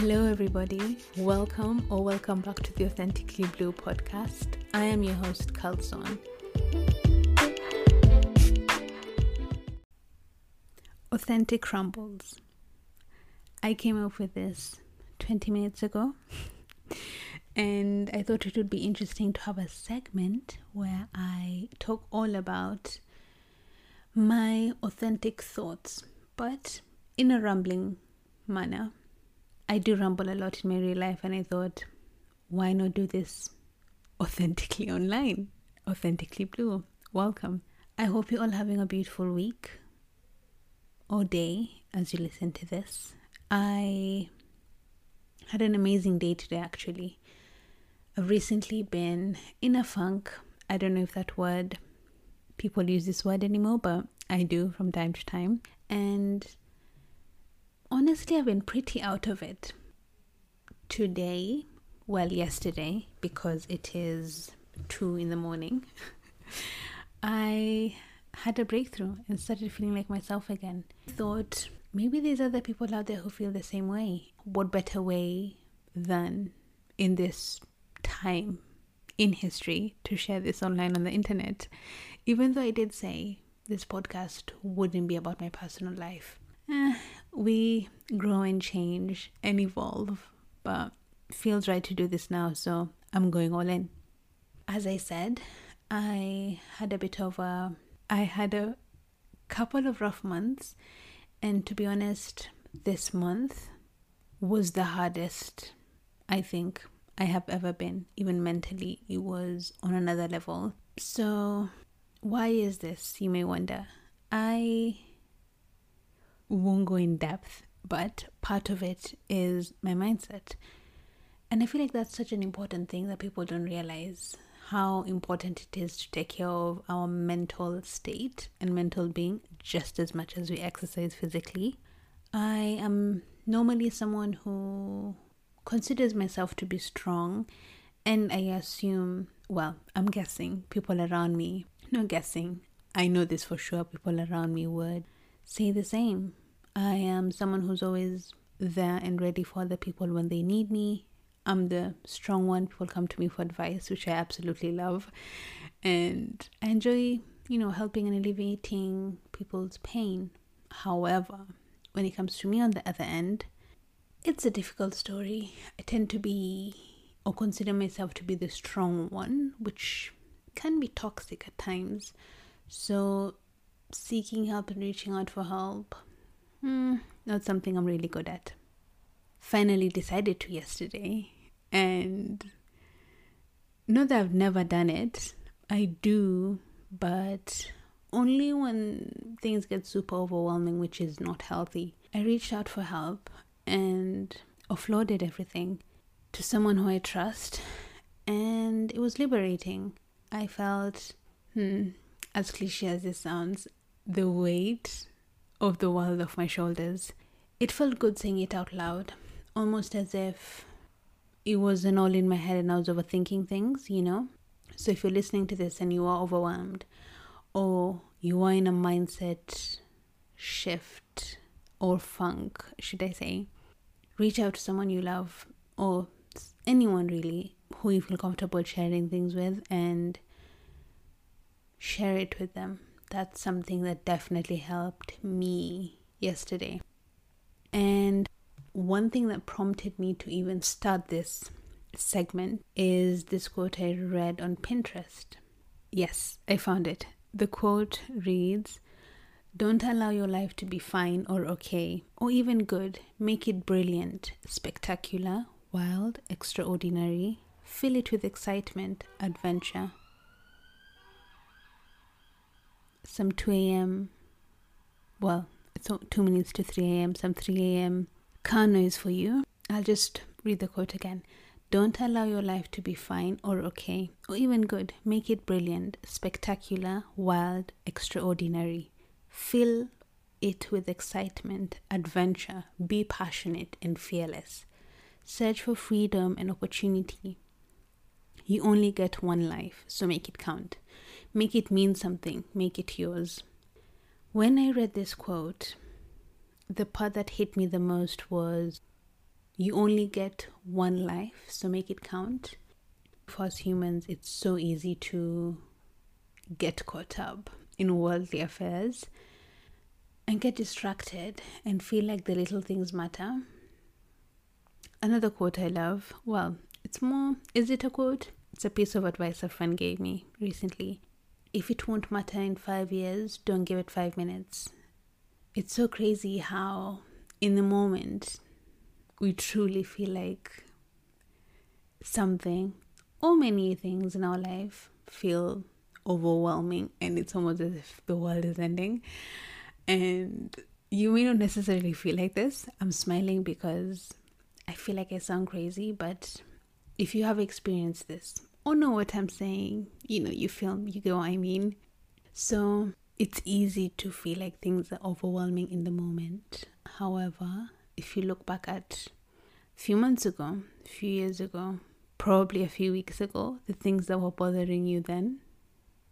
Hello, everybody. Welcome or welcome back to the Authentically Blue podcast. I am your host, Carlson. Authentic Crumbles. I came up with this 20 minutes ago, and I thought it would be interesting to have a segment where I talk all about my authentic thoughts, but in a rambling manner I do rumble a lot in my real life, and I thought, why not do this authentically online? Authentically Blue. Welcome. I hope you're all having a beautiful week or day as you listen to this. I had an amazing day today, actually. I've recently been in a funk. I don't know if that word, people use this word anymore, but I do from time to time. And honestly, I've been pretty out of it. Today, well, yesterday, because it is two in the morning, I had a breakthrough and started feeling like myself again. Thought maybe there's other people out there who feel the same way. What better way than in this time in history to share this online on the internet? Even though I did say this podcast wouldn't be about my personal life. Eh, we grow and change and evolve, but feels right to do this now, so I'm going all in. As I said, I had a bit of a I had a couple of rough months, and to be honest, this month was the hardest I think I have ever been, even mentally. It was on another level. So, why is this, you may wonder? I won't go in depth, but part of it is my mindset. And I feel like that's such an important thing that people don't realize how important it is to take care of our mental state and mental being just as much as we exercise physically. I am normally someone who considers myself to be strong, and I assume, well, I'm guessing people around me, no guessing, I know this for sure, people around me would say the same. I am someone who's always there and ready for other people when they need me. I'm the strong one. People come to me for advice, which I absolutely love. And I enjoy, you know, helping and alleviating people's pain. However, when it comes to me on the other end, it's a difficult story. I tend to be or consider myself to be the strong one, which can be toxic at times. So, seeking help and reaching out for help Hmm, not something I'm really good at. Finally decided to yesterday, and not that I've never done it, I do, but only when things get super overwhelming, which is not healthy. I reached out for help and offloaded everything to someone who I trust, and it was liberating. I felt, hmm, as cliche as this sounds, the weight of the world off my shoulders. It felt good saying it out loud, almost as if it wasn't all in my head and I was overthinking things, you know? So if you're listening to this and you are overwhelmed, or you are in a mindset shift or funk, should I say, reach out to someone you love or anyone really who you feel comfortable sharing things with and share it with them that's something that definitely helped me yesterday. And one thing that prompted me to even start this segment is this quote I read on Pinterest. Yes, I found it. The quote reads Don't allow your life to be fine or okay, or even good. Make it brilliant, spectacular, wild, extraordinary. Fill it with excitement, adventure, some 2 a.m. Well, it's 2 minutes to 3 a.m., some 3 a.m. car noise for you. I'll just read the quote again. Don't allow your life to be fine or okay or even good. Make it brilliant, spectacular, wild, extraordinary. Fill it with excitement, adventure. Be passionate and fearless. Search for freedom and opportunity. You only get one life, so make it count. Make it mean something, make it yours. When I read this quote, the part that hit me the most was You only get one life, so make it count. For us humans, it's so easy to get caught up in worldly affairs and get distracted and feel like the little things matter. Another quote I love, well, it's more, is it a quote? It's a piece of advice a friend gave me recently. If it won't matter in five years, don't give it five minutes. It's so crazy how, in the moment, we truly feel like something or many things in our life feel overwhelming and it's almost as if the world is ending. And you may not necessarily feel like this. I'm smiling because I feel like I sound crazy, but if you have experienced this Oh, or know what I'm saying, you know, you feel, you what I mean. So it's easy to feel like things are overwhelming in the moment. However, if you look back at a few months ago, a few years ago, probably a few weeks ago, the things that were bothering you then,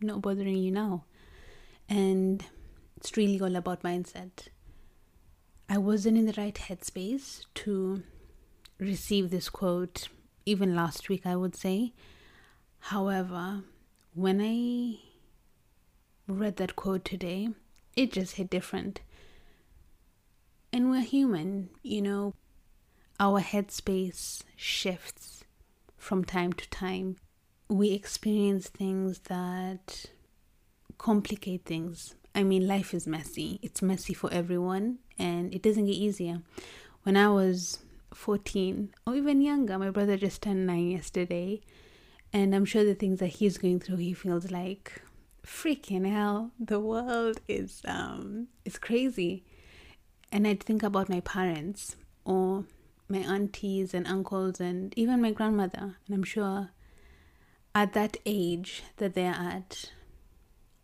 not bothering you now. And it's really all about mindset. I wasn't in the right headspace to receive this quote even last week, I would say. However, when I read that quote today, it just hit different. And we're human, you know, our headspace shifts from time to time. We experience things that complicate things. I mean, life is messy. It's messy for everyone, and it doesn't get easier. When I was 14 or even younger. My brother just turned nine yesterday, and I'm sure the things that he's going through, he feels like freaking hell. The world is um is crazy, and I'd think about my parents or my aunties and uncles and even my grandmother, and I'm sure at that age that they're at,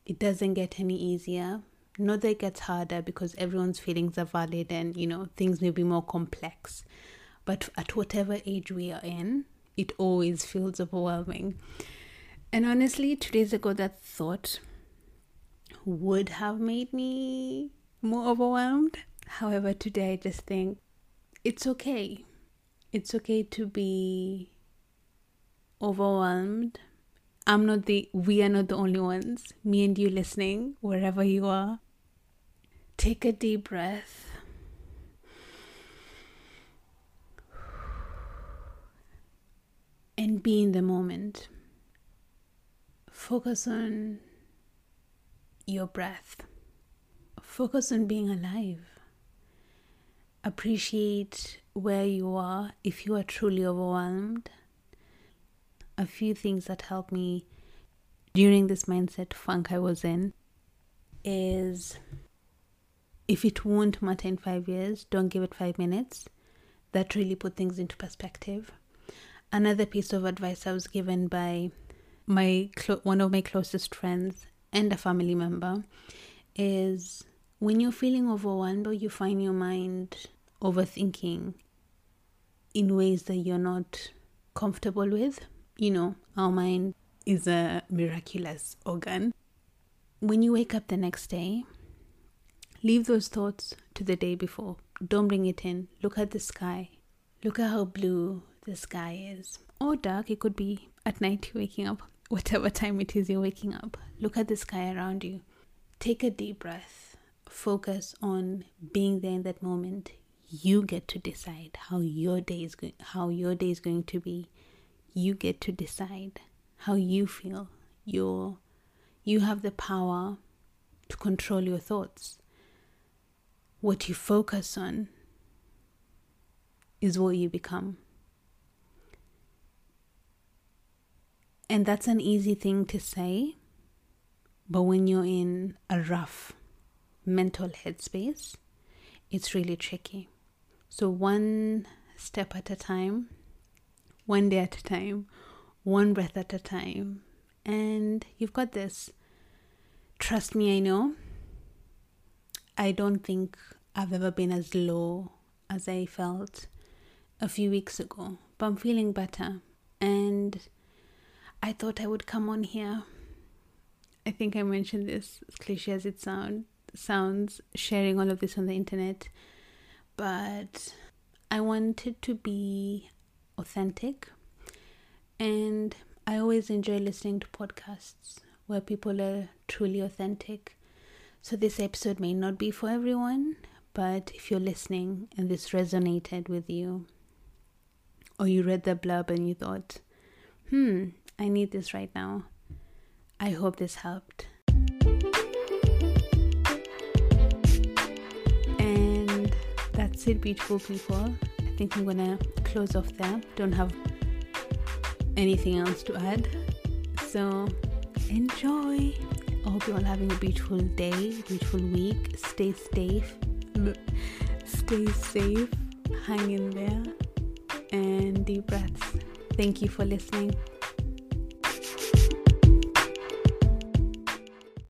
it doesn't get any easier. Not that it gets harder because everyone's feelings are valid and you know things may be more complex but at whatever age we are in, it always feels overwhelming. And honestly, two days ago, that thought would have made me more overwhelmed. However, today I just think it's okay. It's okay to be overwhelmed. I'm not the, we are not the only ones. Me and you listening, wherever you are. Take a deep breath and be in the moment. Focus on your breath. Focus on being alive. Appreciate where you are if you are truly overwhelmed. A few things that helped me during this mindset funk I was in is if it won't matter in five years, don't give it five minutes. That really put things into perspective another piece of advice I was given by my clo- one of my closest friends and a family member is when you're feeling overwhelmed or you find your mind overthinking in ways that you're not comfortable with, you know, our mind is a miraculous organ. When you wake up the next day, leave those thoughts to the day before. Don't bring it in. Look at the sky. Look at how blue the sky is, or dark. It could be at night you're waking up, whatever time it is you're waking up. Look at the sky around you. Take a deep breath. Focus on being there in that moment. You get to decide how your day is going, how your day is going to be. You get to decide how you feel. Your, you have the power to control your thoughts. What you focus on is what you become. And that's an easy thing to say, but when you're in a rough mental headspace, it's really tricky. So, one step at a time, one day at a time, one breath at a time, and you've got this. Trust me, I know. I don't think I've ever been as low as I felt a few weeks ago, but I'm feeling better. And I thought I would come on here. I think I mentioned this, as cliche as it sound, sounds, sharing all of this on the internet. But I wanted to be authentic, and I always enjoy listening to podcasts where people are truly authentic. So, this episode may not be for everyone, but if you're listening and this resonated with you, or you read the blurb and you thought, hmm, I need this right now, I hope this helped. And that's it, beautiful people. I think I'm gonna close off there. Don't have anything else to add. So enjoy. I hope you're all having a beautiful day, beautiful week. Stay safe. Stay safe. Hang in there. And deep breaths. Thank you for listening.